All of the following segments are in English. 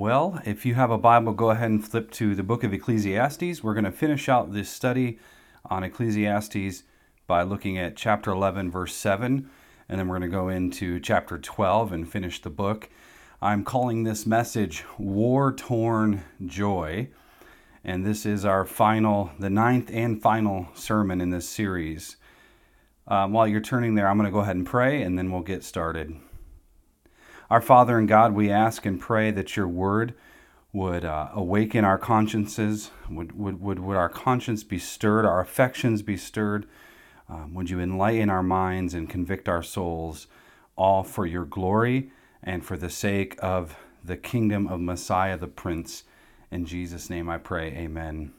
Well, if you have a Bible, go ahead and flip to the book of Ecclesiastes. We're going to finish out this study on Ecclesiastes by looking at chapter 11, verse 7, and then we're going to go into chapter 12 and finish the book. I'm calling this message War Torn Joy, and this is our final, the ninth and final sermon in this series. Um, while you're turning there, I'm going to go ahead and pray, and then we'll get started. Our Father and God, we ask and pray that your word would uh, awaken our consciences, would, would, would, would our conscience be stirred, our affections be stirred. Um, would you enlighten our minds and convict our souls, all for your glory and for the sake of the kingdom of Messiah the Prince. In Jesus' name I pray, amen.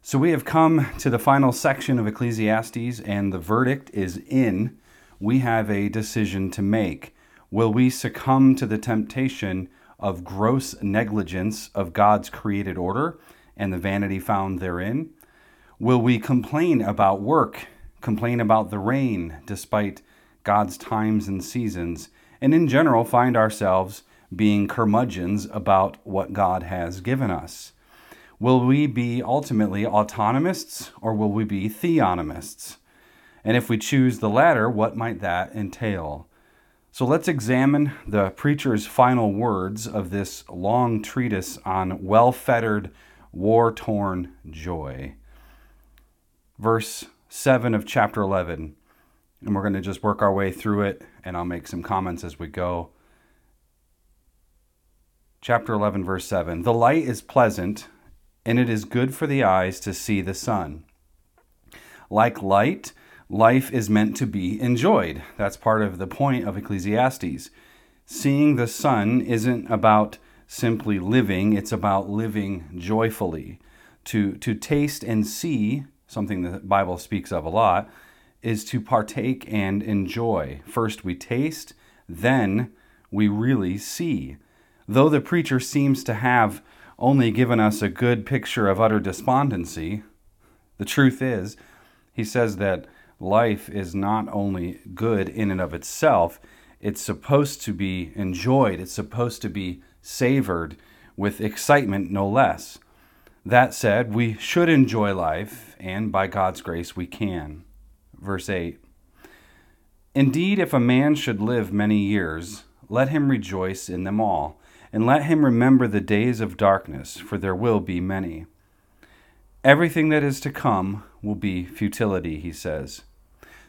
So we have come to the final section of Ecclesiastes, and the verdict is in. We have a decision to make. Will we succumb to the temptation of gross negligence of God's created order and the vanity found therein? Will we complain about work, complain about the rain despite God's times and seasons, and in general find ourselves being curmudgeons about what God has given us? Will we be ultimately autonomists or will we be theonomists? And if we choose the latter, what might that entail? So let's examine the preacher's final words of this long treatise on well fettered, war torn joy. Verse 7 of chapter 11. And we're going to just work our way through it, and I'll make some comments as we go. Chapter 11, verse 7 The light is pleasant, and it is good for the eyes to see the sun. Like light, life is meant to be enjoyed. That's part of the point of Ecclesiastes. Seeing the sun isn't about simply living, it's about living joyfully. To, to taste and see, something the Bible speaks of a lot, is to partake and enjoy. First we taste, then we really see. Though the preacher seems to have only given us a good picture of utter despondency, the truth is, he says that life is not only good in and of itself, it's supposed to be enjoyed, it's supposed to be savored with excitement, no less. That said, we should enjoy life, and by God's grace we can. Verse 8 Indeed, if a man should live many years, let him rejoice in them all, and let him remember the days of darkness, for there will be many. Everything that is to come will be futility, he says.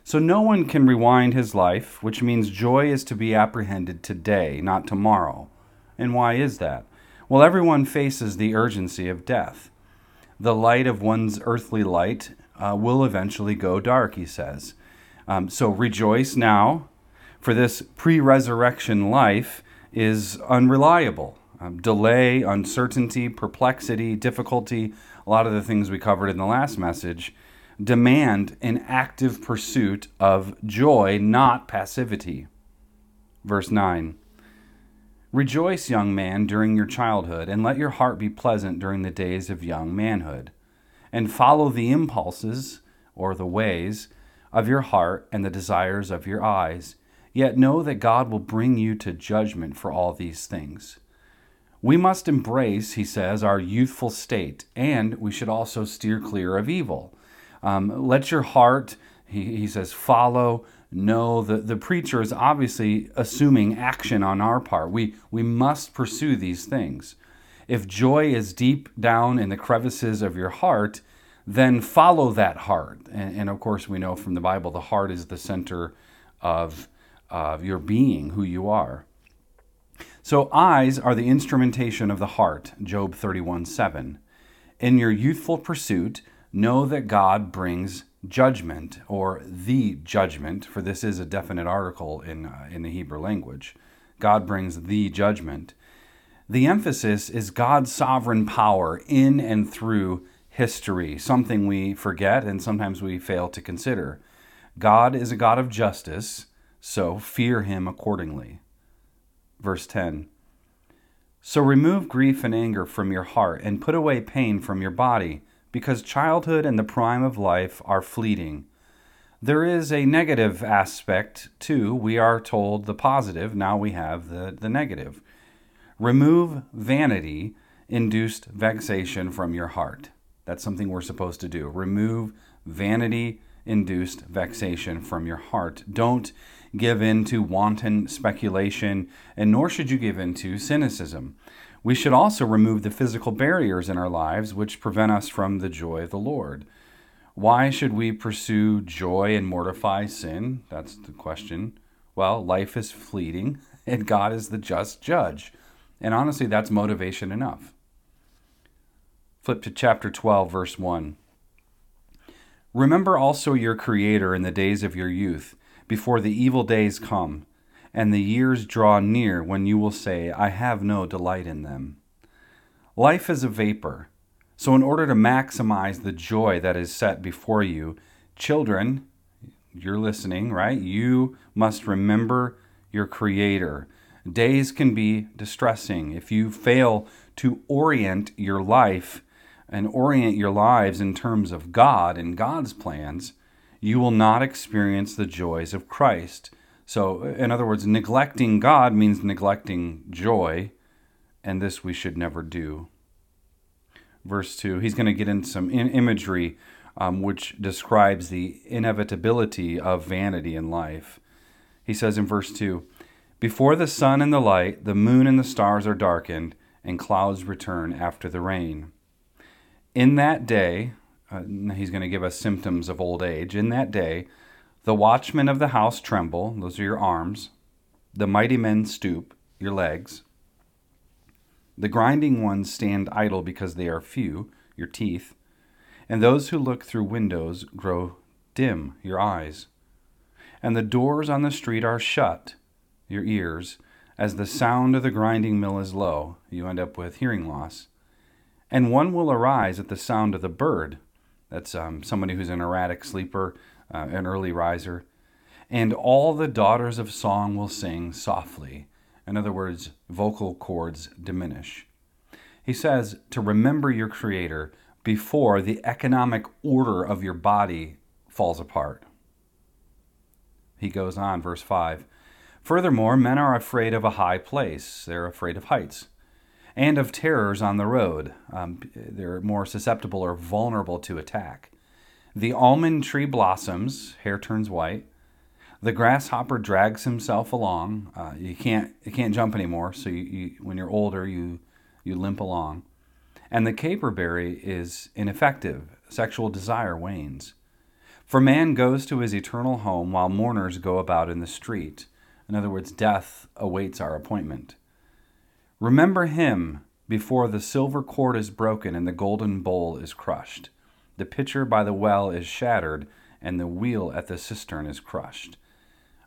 So no one can rewind his life, which means joy is to be apprehended today, not tomorrow. And why is that? Well, everyone faces the urgency of death. The light of one's earthly light uh, will eventually go dark, he says. Um, so rejoice now, for this pre resurrection life is unreliable. Um, delay, uncertainty, perplexity, difficulty, a lot of the things we covered in the last message demand an active pursuit of joy, not passivity. Verse 9 Rejoice, young man, during your childhood, and let your heart be pleasant during the days of young manhood, and follow the impulses, or the ways, of your heart and the desires of your eyes. Yet know that God will bring you to judgment for all these things. We must embrace, he says, our youthful state, and we should also steer clear of evil. Um, let your heart, he, he says, follow, know. The, the preacher is obviously assuming action on our part. We, we must pursue these things. If joy is deep down in the crevices of your heart, then follow that heart. And, and of course, we know from the Bible the heart is the center of, of your being, who you are. So, eyes are the instrumentation of the heart, Job 31 7. In your youthful pursuit, know that God brings judgment or the judgment, for this is a definite article in, uh, in the Hebrew language. God brings the judgment. The emphasis is God's sovereign power in and through history, something we forget and sometimes we fail to consider. God is a God of justice, so fear him accordingly. Verse 10 So remove grief and anger from your heart and put away pain from your body because childhood and the prime of life are fleeting. There is a negative aspect too. We are told the positive, now we have the, the negative. Remove vanity induced vexation from your heart. That's something we're supposed to do. Remove vanity induced vexation from your heart. Don't give in to wanton speculation, and nor should you give in to cynicism. We should also remove the physical barriers in our lives which prevent us from the joy of the Lord. Why should we pursue joy and mortify sin? That's the question. Well, life is fleeting, and God is the just judge. And honestly, that's motivation enough. Flip to chapter 12, verse 1. Remember also your Creator in the days of your youth, before the evil days come, and the years draw near when you will say, I have no delight in them. Life is a vapor, so in order to maximize the joy that is set before you, children, you're listening, right? You must remember your Creator. Days can be distressing. If you fail to orient your life and orient your lives in terms of God and God's plans, you will not experience the joys of Christ. So, in other words, neglecting God means neglecting joy, and this we should never do. Verse 2, he's going to get into some imagery um, which describes the inevitability of vanity in life. He says in verse 2 Before the sun and the light, the moon and the stars are darkened, and clouds return after the rain. In that day, uh, he's going to give us symptoms of old age. In that day, the watchmen of the house tremble, those are your arms. The mighty men stoop, your legs. The grinding ones stand idle because they are few, your teeth. And those who look through windows grow dim, your eyes. And the doors on the street are shut, your ears. As the sound of the grinding mill is low, you end up with hearing loss. And one will arise at the sound of the bird, that's um, somebody who's an erratic sleeper, uh, an early riser. And all the daughters of song will sing softly. In other words, vocal cords diminish. He says to remember your Creator before the economic order of your body falls apart. He goes on, verse 5. Furthermore, men are afraid of a high place, they're afraid of heights and of terrors on the road. Um, they're more susceptible or vulnerable to attack. The almond tree blossoms, hair turns white. The grasshopper drags himself along. Uh, you can't you can't jump anymore, so you, you, when you're older, you you limp along. And the caperberry is ineffective. Sexual desire wanes. For man goes to his eternal home while mourners go about in the street. In other words, death awaits our appointment. Remember him before the silver cord is broken and the golden bowl is crushed. The pitcher by the well is shattered, and the wheel at the cistern is crushed.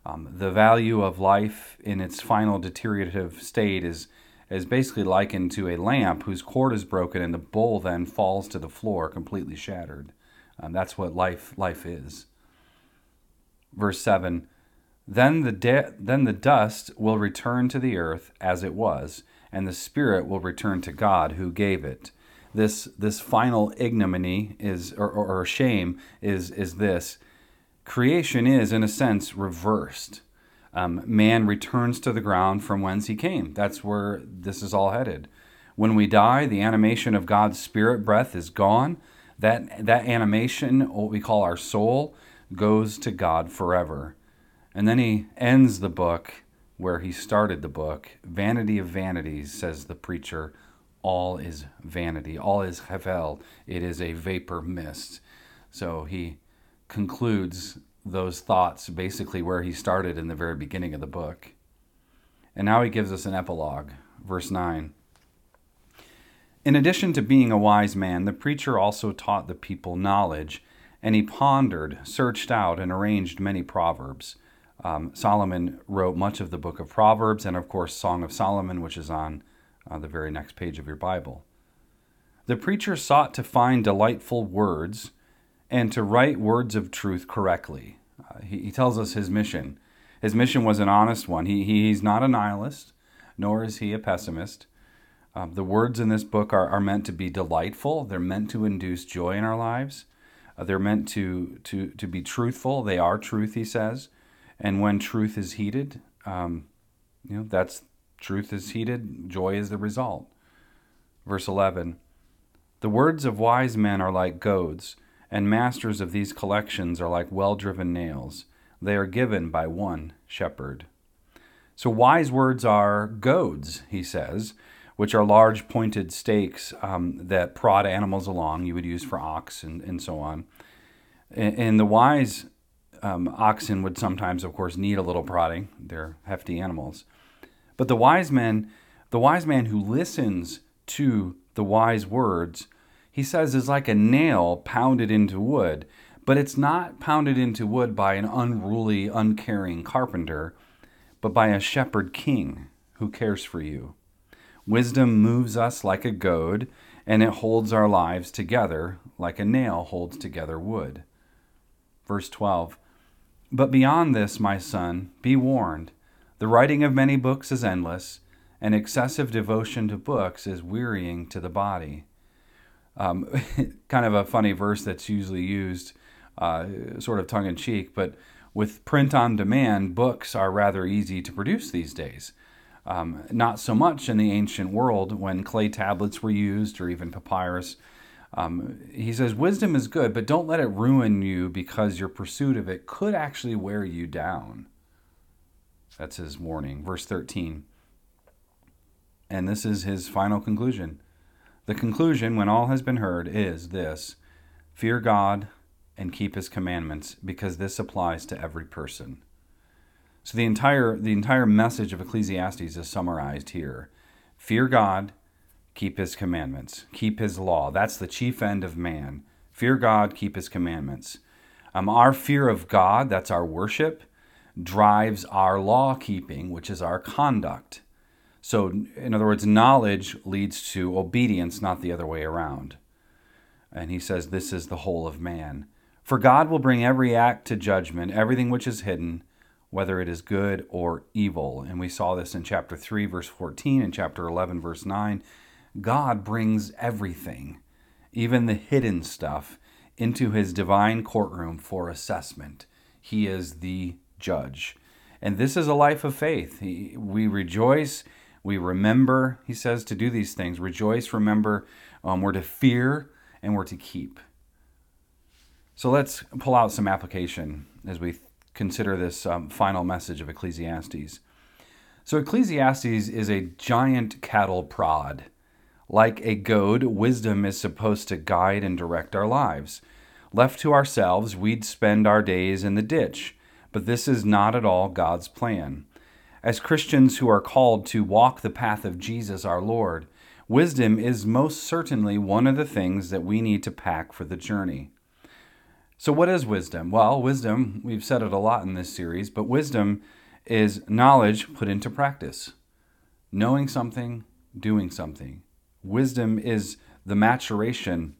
Um, the value of life in its final deteriorative state is, is basically likened to a lamp whose cord is broken and the bowl then falls to the floor completely shattered. Um, that's what life life is. Verse 7 Then the, de- then the dust will return to the earth as it was and the spirit will return to God who gave it. This this final ignominy is or, or, or shame is is this. Creation is in a sense reversed. Um, man returns to the ground from whence he came. That's where this is all headed. When we die, the animation of God's spirit breath is gone. That that animation, what we call our soul, goes to God forever. And then he ends the book where he started the book. Vanity of vanities, says the preacher. All is vanity. All is hevel. It is a vapor mist. So he concludes those thoughts basically where he started in the very beginning of the book. And now he gives us an epilogue. Verse 9. In addition to being a wise man, the preacher also taught the people knowledge, and he pondered, searched out, and arranged many proverbs. Um, Solomon wrote much of the book of Proverbs and, of course, Song of Solomon, which is on uh, the very next page of your Bible. The preacher sought to find delightful words and to write words of truth correctly. Uh, he, he, tells us his mission. His mission was an honest one. He, he he's not a nihilist, nor is he a pessimist. Uh, the words in this book are, are meant to be delightful, they're meant to induce joy in our lives. Uh, they're meant to, to, to be truthful. They are truth, he says. And when truth is heeded, um, you know, that's Truth is heated, joy is the result. Verse 11 The words of wise men are like goads, and masters of these collections are like well driven nails. They are given by one shepherd. So, wise words are goads, he says, which are large pointed stakes um, that prod animals along, you would use for ox and, and so on. And, and the wise um, oxen would sometimes, of course, need a little prodding. They're hefty animals. But the wise man, the wise man who listens to the wise words, he says, is like a nail pounded into wood. But it's not pounded into wood by an unruly, uncaring carpenter, but by a shepherd king who cares for you. Wisdom moves us like a goad, and it holds our lives together like a nail holds together wood. Verse 12 But beyond this, my son, be warned. The writing of many books is endless, and excessive devotion to books is wearying to the body. Um, kind of a funny verse that's usually used, uh, sort of tongue in cheek, but with print on demand, books are rather easy to produce these days. Um, not so much in the ancient world when clay tablets were used or even papyrus. Um, he says, Wisdom is good, but don't let it ruin you because your pursuit of it could actually wear you down. That's his warning. Verse 13. And this is his final conclusion. The conclusion, when all has been heard, is this Fear God and keep his commandments, because this applies to every person. So the entire the entire message of Ecclesiastes is summarized here. Fear God, keep his commandments, keep his law. That's the chief end of man. Fear God, keep his commandments. Um, our fear of God, that's our worship, drives our law keeping, which is our conduct. So, in other words, knowledge leads to obedience, not the other way around. And he says, This is the whole of man. For God will bring every act to judgment, everything which is hidden whether it is good or evil. And we saw this in chapter 3, verse 14, and chapter 11, verse 9. God brings everything, even the hidden stuff, into his divine courtroom for assessment. He is the judge. And this is a life of faith. we rejoice, we remember, he says, to do these things. Rejoice, remember, um, we're to fear, and we're to keep. So let's pull out some application as we consider this um, final message of Ecclesiastes. So, Ecclesiastes is a giant cattle prod. Like a goad, wisdom is supposed to guide and direct our lives. Left to ourselves, we'd spend our days in the ditch, but this is not at all God's plan. As Christians who are called to walk the path of Jesus our Lord, wisdom is most certainly one of the things that we need to pack for the journey. So, what is wisdom? Well, wisdom, we've said it a lot in this series, but wisdom is knowledge put into practice. Knowing something, doing something. Wisdom is the maturation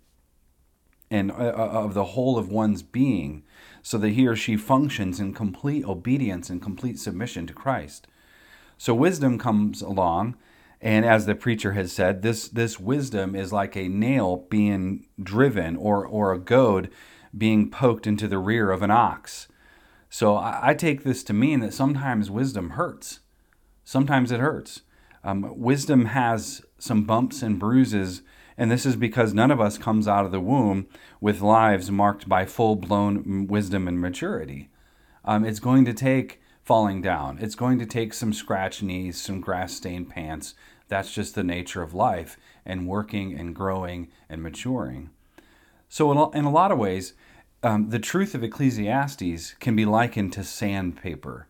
and uh, uh, of the whole of one's being so that he or she functions in complete obedience and complete submission to Christ. So wisdom comes along and as the preacher has said, this this wisdom is like a nail being driven or or a goad being poked into the rear of an ox. So I, I take this to mean that sometimes wisdom hurts. Sometimes it hurts. Um, wisdom has some bumps and bruises, and this is because none of us comes out of the womb with lives marked by full blown wisdom and maturity. Um, it's going to take falling down. It's going to take some scratched knees, some grass stained pants. That's just the nature of life and working and growing and maturing. So, in a lot of ways, um, the truth of Ecclesiastes can be likened to sandpaper.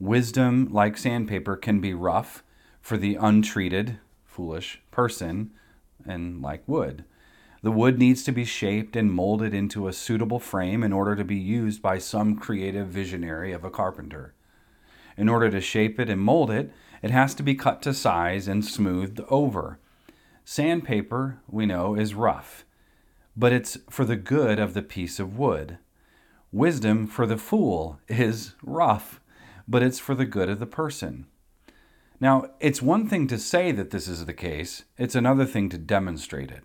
Wisdom, like sandpaper, can be rough for the untreated, foolish person, and like wood. The wood needs to be shaped and molded into a suitable frame in order to be used by some creative visionary of a carpenter. In order to shape it and mold it, it has to be cut to size and smoothed over. Sandpaper, we know, is rough but it's for the good of the piece of wood. Wisdom for the fool is rough, but it's for the good of the person. Now, it's one thing to say that this is the case, it's another thing to demonstrate it.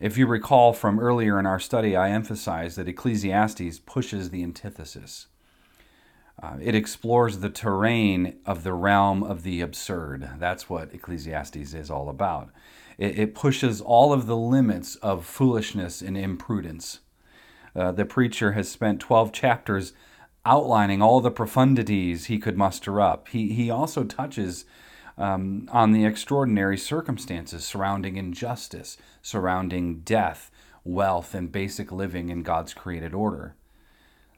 If you recall from earlier in our study, I emphasized that Ecclesiastes pushes the antithesis. Uh, it explores the terrain of the realm of the absurd. That's what Ecclesiastes is all about. It, it pushes all of the limits of foolishness and imprudence. Uh, the preacher has spent 12 chapters outlining all the profundities he could muster up. He, he also touches um, on the extraordinary circumstances surrounding injustice, surrounding death, wealth, and basic living in God's created order.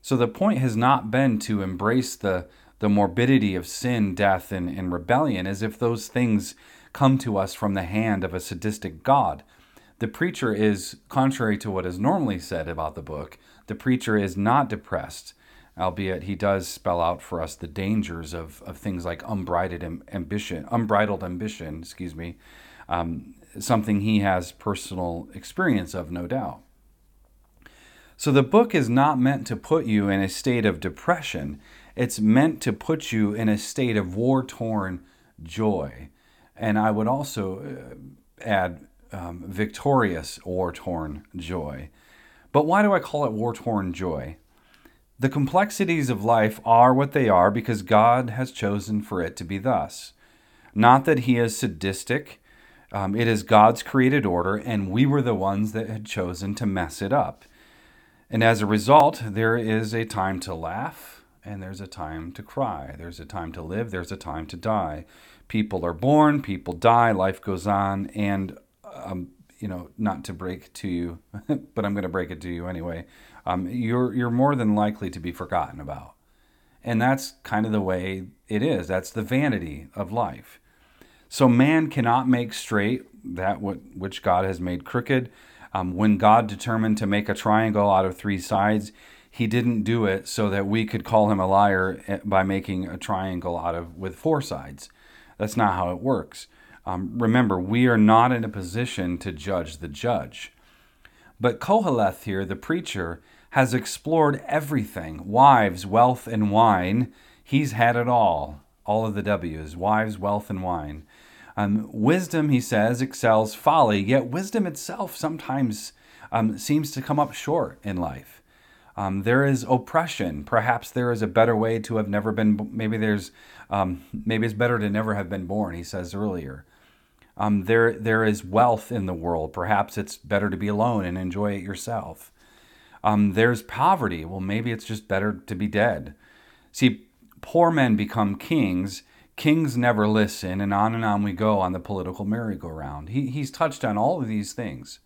So the point has not been to embrace the, the morbidity of sin, death, and, and rebellion as if those things come to us from the hand of a sadistic God. The preacher is, contrary to what is normally said about the book, the preacher is not depressed, albeit he does spell out for us the dangers of, of things like unbridled ambition, unbridled ambition, excuse me, um, something he has personal experience of, no doubt. So the book is not meant to put you in a state of depression. It's meant to put you in a state of war torn joy. And I would also uh, add um, victorious war torn joy. But why do I call it war torn joy? The complexities of life are what they are because God has chosen for it to be thus. Not that He is sadistic, um, it is God's created order, and we were the ones that had chosen to mess it up. And as a result, there is a time to laugh and there's a time to cry. There's a time to live, there's a time to die. People are born, people die, life goes on, and um, you know, not to break to you, but I'm going to break it to you anyway. Um, you're you're more than likely to be forgotten about, and that's kind of the way it is. That's the vanity of life. So man cannot make straight that which God has made crooked. Um, when God determined to make a triangle out of three sides, he didn't do it so that we could call him a liar eh, by making a triangle out of with four sides. That's not how it works. Um, remember, we are not in a position to judge the judge. But Koheleth here, the preacher, has explored everything wives, wealth, and wine. He's had it all. All of the W's wives, wealth, and wine. Um, wisdom, he says, excels folly, yet wisdom itself sometimes um, seems to come up short in life. Um, there is oppression. Perhaps there is a better way to have never been. Maybe there's. Um, maybe it's better to never have been born. He says earlier. Um, there there is wealth in the world. Perhaps it's better to be alone and enjoy it yourself. Um, there's poverty. Well, maybe it's just better to be dead. See, poor men become kings Kings never listen, and on and on we go on the political merry-go-round. He, he's touched on all of these things.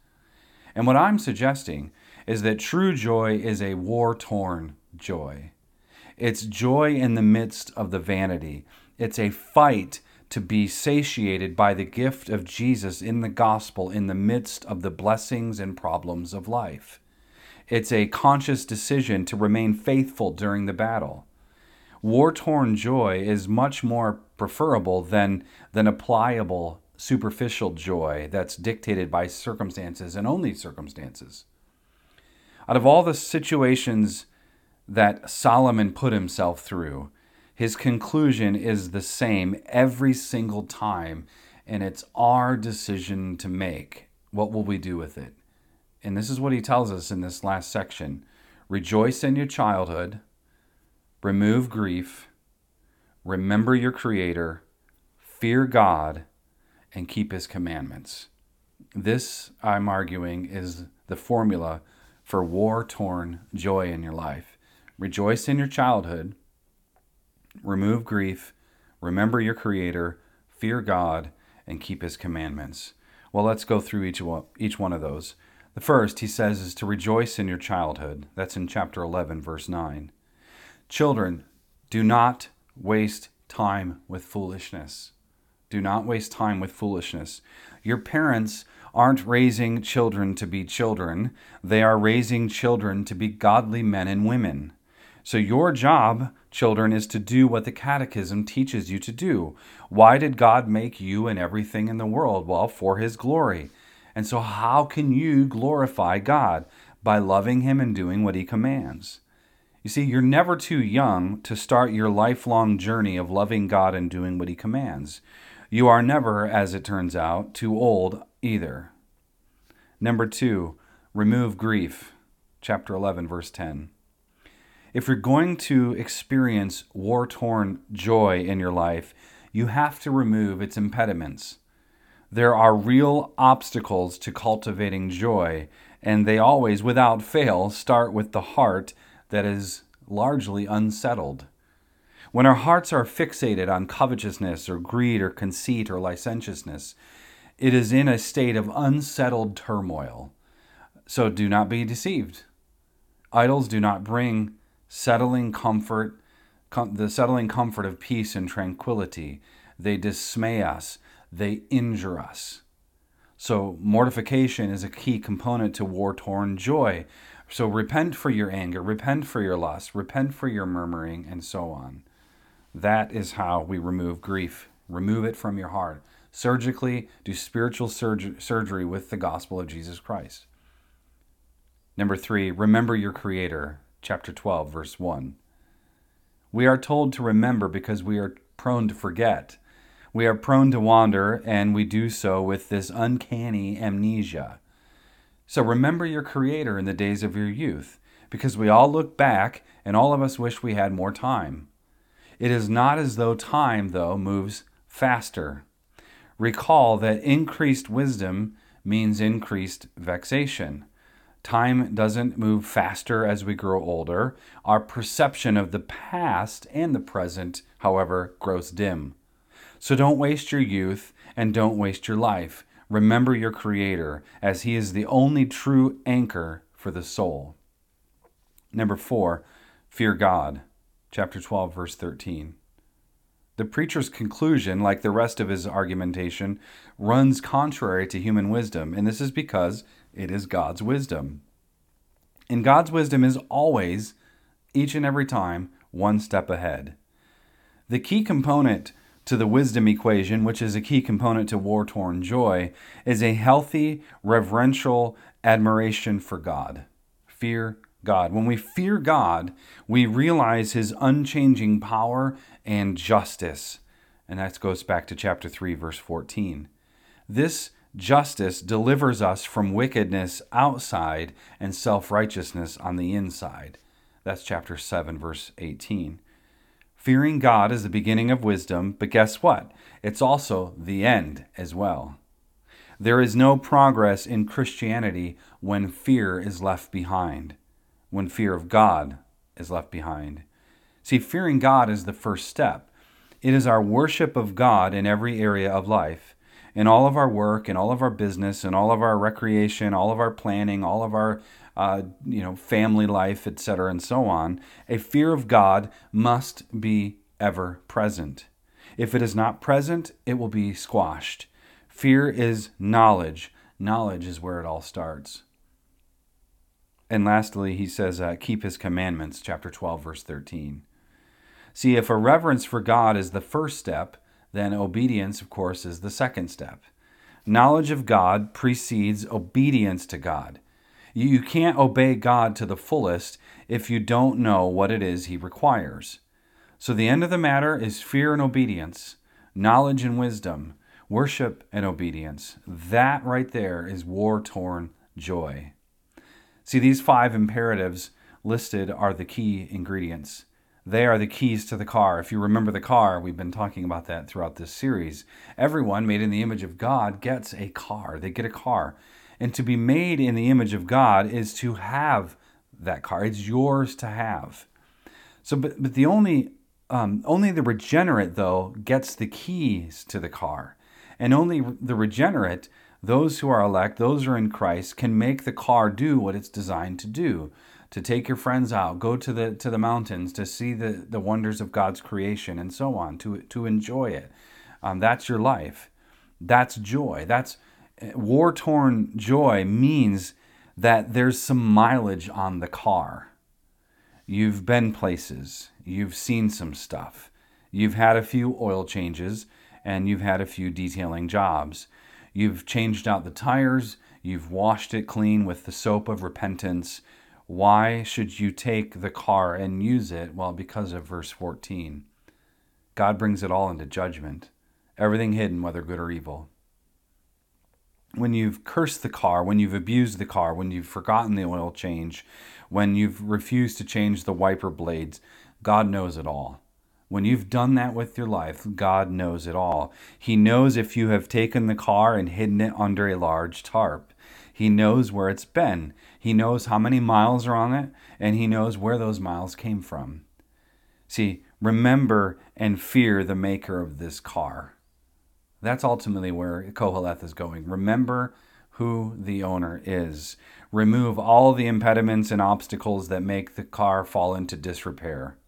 And what I'm suggesting is that true joy is a war torn joy. It's joy in the midst of the vanity. It's a fight to be satiated by the gift of Jesus in the gospel in the midst of the blessings and problems of life. It's a conscious decision to remain faithful during the battle war torn joy is much more preferable than, than a pliable, superficial joy that's dictated by circumstances and only circumstances. Out of all the situations that Solomon put himself through, his conclusion is the same every single time, and it's our decision to make. What will we do with it? And this is what he tells us in this last section Rejoice in your childhood, remove grief, remember your Creator, fear God, and keep His commandments. This, I'm arguing, is the formula for war torn joy in your life. Rejoice in your childhood, remove grief, remember your Creator, fear God, and keep His commandments. Well, let's go through each one, each one of those. The first, he says, is to rejoice in your childhood. That's in chapter 11, verse 9. Children, do not waste time with foolishness. Do not waste time with foolishness. Your parents aren't raising children to be children, they are raising children to be godly men and women. So, your job, children, is to do what the Catechism teaches you to do. Why did God make you and everything in the world? Well, for His glory. And so, how can you glorify God? By loving Him and doing what He commands. You see, you're never too young to start your lifelong journey of loving God and doing what He commands. You are never, as it turns out, too old either. Number two, remove grief. Chapter 11, verse 10. If you're going to experience war torn joy in your life, you have to remove its impediments. There are real obstacles to cultivating joy, and they always, without fail, start with the heart that is largely unsettled. When our hearts are fixated on covetousness or greed or conceit or licentiousness, it is in a state of unsettled turmoil. So do not be deceived. Idols do not bring settling comfort, com- the settling comfort of peace and tranquility. They dismay us, they injure us. So, mortification is a key component to war torn joy. So, repent for your anger, repent for your lust, repent for your murmuring, and so on. That is how we remove grief. Remove it from your heart. Surgically, do spiritual surg- surgery with the gospel of Jesus Christ. Number three, remember your Creator. Chapter 12, verse 1. We are told to remember because we are prone to forget. We are prone to wander, and we do so with this uncanny amnesia. So remember your Creator in the days of your youth, because we all look back and all of us wish we had more time. It is not as though time, though, moves faster. Recall that increased wisdom means increased vexation. Time doesn't move faster as we grow older. Our perception of the past and the present, however, grows dim. So don't waste your youth and don't waste your life. Remember your Creator, as He is the only true anchor for the soul. Number four, fear God chapter 12, verse 13. The preacher's conclusion, like the rest of his argumentation, runs contrary to human wisdom, and this is because it is God's wisdom. And God's wisdom is always, each and every time, one step ahead. The key component to the wisdom equation, which is a key component to war torn joy, is a healthy, reverential admiration for God. Fear God. When we fear God, we realize his unchanging power and justice. And that goes back to chapter 3, verse 14. This justice delivers us from wickedness outside and self righteousness on the inside. That's chapter 7, verse 18. Fearing God is the beginning of wisdom, but guess what? It's also the end as well. There is no progress in Christianity when fear is left behind when fear of God is left behind. See, fearing God is the first step. It is our worship of God in every area of life. In all of our work, in all of our business, in all of our recreation, all of our planning, all of our uh, you know family life, etc., and so on, a fear of God must be ever present. If it is not present, it will be squashed. Fear is knowledge. Knowledge is where it all starts. And lastly, he says, uh, keep his commandments, chapter 12, verse 13. See, if a reverence for God is the first step, then obedience, of course, is the second step. Knowledge of God precedes obedience to God. You can't obey God to the fullest if you don't know what it is He requires. So the end of the matter is fear and obedience, knowledge and wisdom, worship and obedience. That right there is war torn joy. See, these five imperatives listed are the key ingredients. They are the keys to the car. If you remember the car, we've been talking about that throughout this series. Everyone made in the image of God gets a car. They get a car. And to be made in the image of God is to have that car. It's yours to have. So, but, but the only um, only the regenerate though gets the keys to the car, and only the regenerate those who are elect, those who are in Christ, can make the car do what it's designed to do. To take your friends out, go to the to the mountains to see the, the wonders of God's creation and so on, to to enjoy it. Um, that's your life. That's joy. That's war torn joy means that there's some mileage on the car. You've been places, you've seen some stuff, you've had a few oil changes, and you've had a few detailing jobs. You've changed out the tires, you've washed it clean with the soap of repentance. Why should you take the car and use it? Well, because of verse 14. God brings it all into judgment, everything hidden, whether good or evil. when you've cursed the car, when you've abused the car, when you've forgotten the oil change, when you've refused to change the wiper blades, God knows it all. When you've done that with your life, God knows it all. He knows if you have taken the car and hidden it under a large tarp. He knows where it's been. He knows how many miles are on it, and He knows where those miles came from. See, remember and fear the maker of this car. That's ultimately where Koheleth is going. Remember who the owner is. Remove all the impediments and obstacles that make the car fall into disrepair.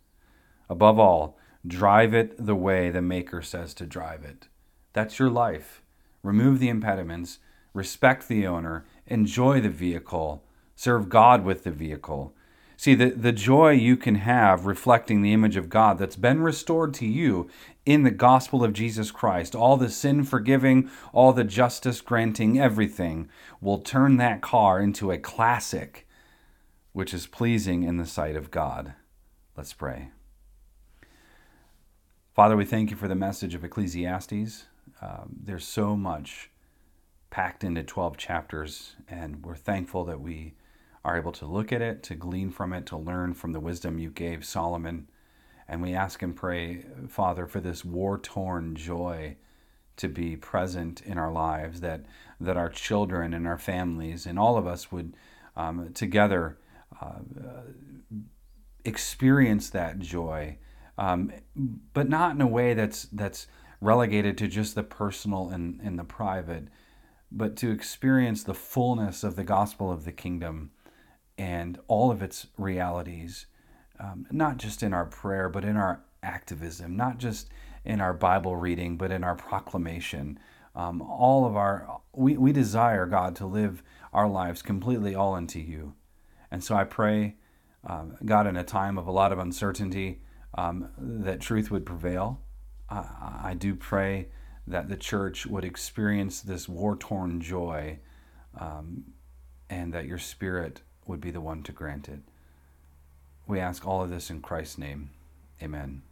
Above all, Drive it the way the Maker says to drive it. That's your life. Remove the impediments, respect the owner, enjoy the vehicle, serve God with the vehicle. See, the, the joy you can have reflecting the image of God that's been restored to you in the gospel of Jesus Christ, all the sin forgiving, all the justice granting, everything will turn that car into a classic which is pleasing in the sight of God. Let's pray. Father, we thank you for the message of Ecclesiastes. Um, there's so much packed into 12 chapters, and we're thankful that we are able to look at it, to glean from it, to learn from the wisdom you gave Solomon. And we ask and pray, Father, for this war torn joy to be present in our lives, that, that our children and our families and all of us would um, together uh, experience that joy um, but not in a way that's that's relegated to just the personal and, and the private, but to experience the fullness of the gospel of the kingdom and all of its realities, um, not just in our prayer, but in our activism, not just in our Bible reading, but in our proclamation. Um, all of our, we, we desire, God, to live our lives completely all into you. And so I pray, um, God, in a time of a lot of uncertainty, um, that truth would prevail. I, I, do pray that the church would experience this war torn joy um, and that your spirit would be the one to grant it. We ask all of this in Christ's name. Amen.